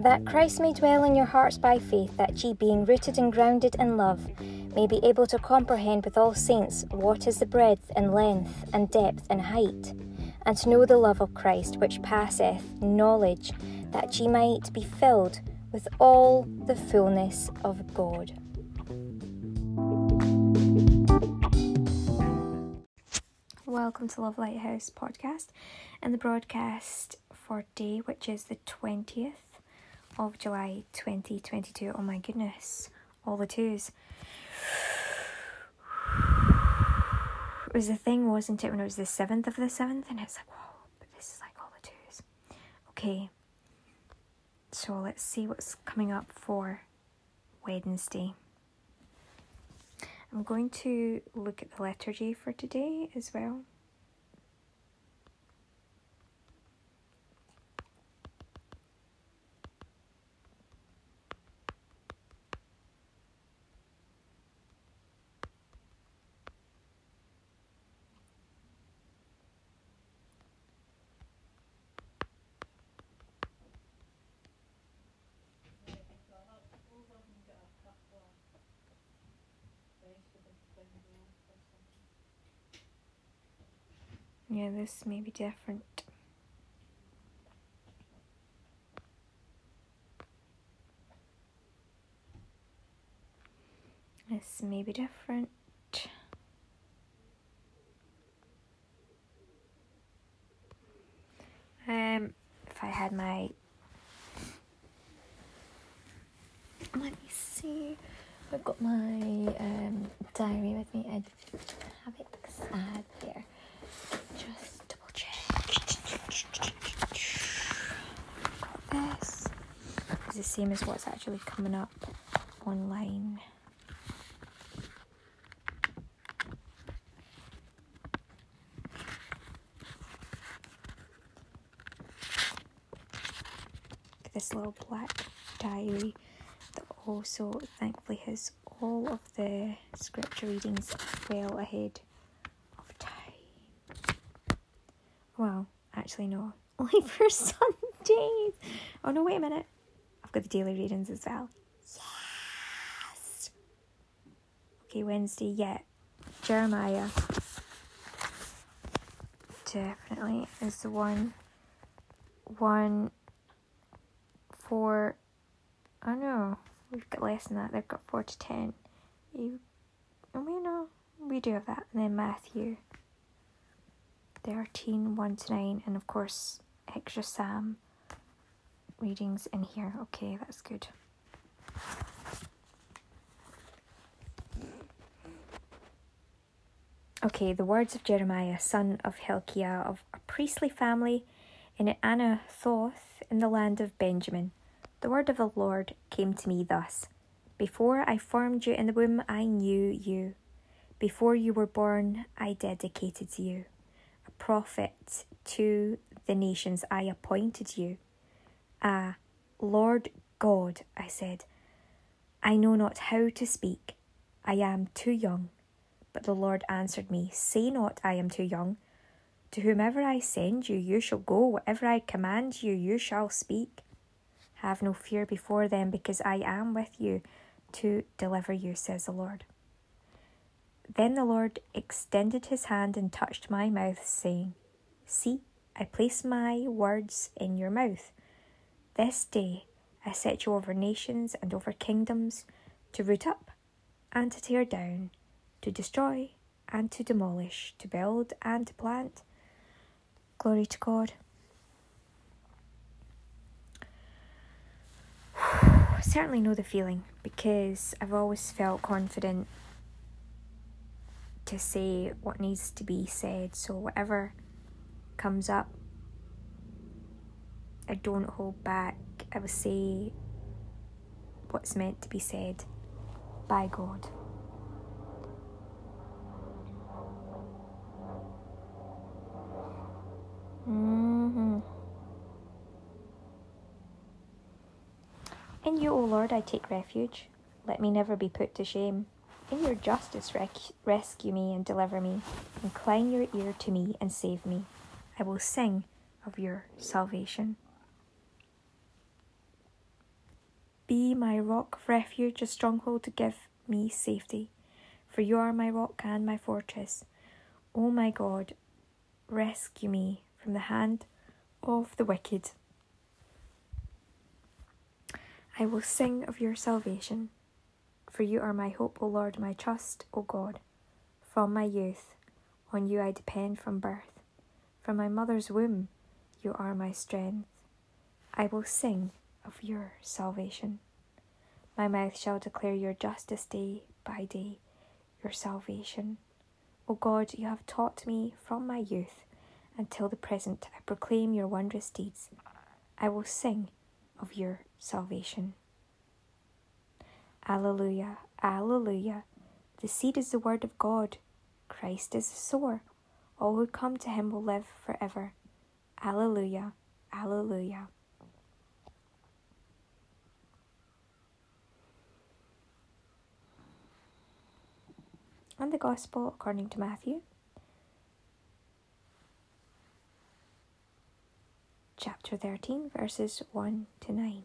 that Christ may dwell in your hearts by faith, that ye, being rooted and grounded in love, may be able to comprehend with all saints what is the breadth and length and depth and height, and to know the love of Christ which passeth knowledge, that ye might be filled with all the fullness of God. Welcome to Love Lighthouse podcast and the broadcast for day, which is the 20th of July 2022. Oh my goodness, all the twos. It was a thing, wasn't it, when it was the 7th of the 7th? And it's like, whoa, but this is like all the twos. Okay, so let's see what's coming up for Wednesday. I'm going to look at the liturgy for today as well. Yeah, this may be different. This may be different. Um, if I had my, let me see. I've got my um diary with me. I have it sad there. Just double check. Got this. It's the same as what's actually coming up online. This little black diary that also thankfully has all of the scripture readings well ahead of time. Well, actually, no, only for Sundays. Oh no, wait a minute. The daily readings as well. Yes. Okay, Wednesday, yeah. Jeremiah definitely is the one. One, four, oh no, we've got less than that. They've got four to ten. You, oh, we know we do have that. And then Matthew, 13, 1 to 9, and of course, extra Psalm readings in here. Okay, that's good. Okay, the words of Jeremiah, son of Hilkiah, of a priestly family in Anathoth in the land of Benjamin. The word of the Lord came to me thus Before I formed you in the womb, I knew you. Before you were born, I dedicated you. A prophet to the nations, I appointed you. Ah, Lord God, I said, I know not how to speak. I am too young. But the Lord answered me, Say not, I am too young. To whomever I send you, you shall go. Whatever I command you, you shall speak. Have no fear before them, because I am with you to deliver you, says the Lord. Then the Lord extended his hand and touched my mouth, saying, See, I place my words in your mouth. This day I set you over nations and over kingdoms to root up and to tear down to destroy and to demolish, to build and to plant. Glory to God. I certainly know the feeling because I've always felt confident to say what needs to be said. So, whatever comes up, I don't hold back. I will say what's meant to be said by God. Mm-hmm. In you, O Lord, I take refuge. Let me never be put to shame. In your justice, rec- rescue me and deliver me. Incline your ear to me and save me. I will sing of your salvation. Be my rock of refuge, a stronghold to give me safety. For you are my rock and my fortress. O my God, rescue me from the hand of the wicked. I will sing of your salvation, for you are my hope, O Lord, my trust, O God. From my youth, on you I depend from birth. From my mother's womb, you are my strength. I will sing of your salvation. My mouth shall declare your justice day by day, your salvation. O God, you have taught me from my youth until the present. I proclaim your wondrous deeds. I will sing of your salvation. Alleluia, Alleluia. The seed is the word of God. Christ is the sower. All who come to him will live forever. Alleluia, Alleluia. And the Gospel according to Matthew. Chapter 13, verses 1 to 9.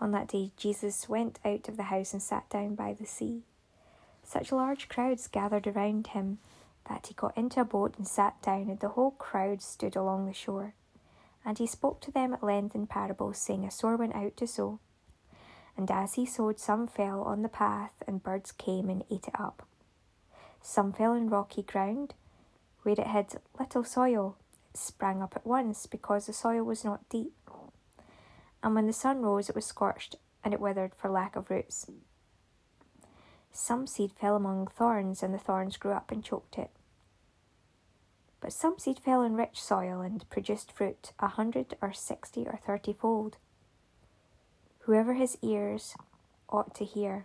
On that day, Jesus went out of the house and sat down by the sea. Such large crowds gathered around him that he got into a boat and sat down, and the whole crowd stood along the shore. And he spoke to them at length in parables, saying, A sower went out to sow. And as he sowed, some fell on the path, and birds came and ate it up. Some fell in rocky ground, where it had little soil. It sprang up at once, because the soil was not deep. And when the sun rose, it was scorched, and it withered for lack of roots. Some seed fell among thorns, and the thorns grew up and choked it. But some seed fell in rich soil and produced fruit a hundred or sixty or thirty fold. Whoever has ears ought to hear.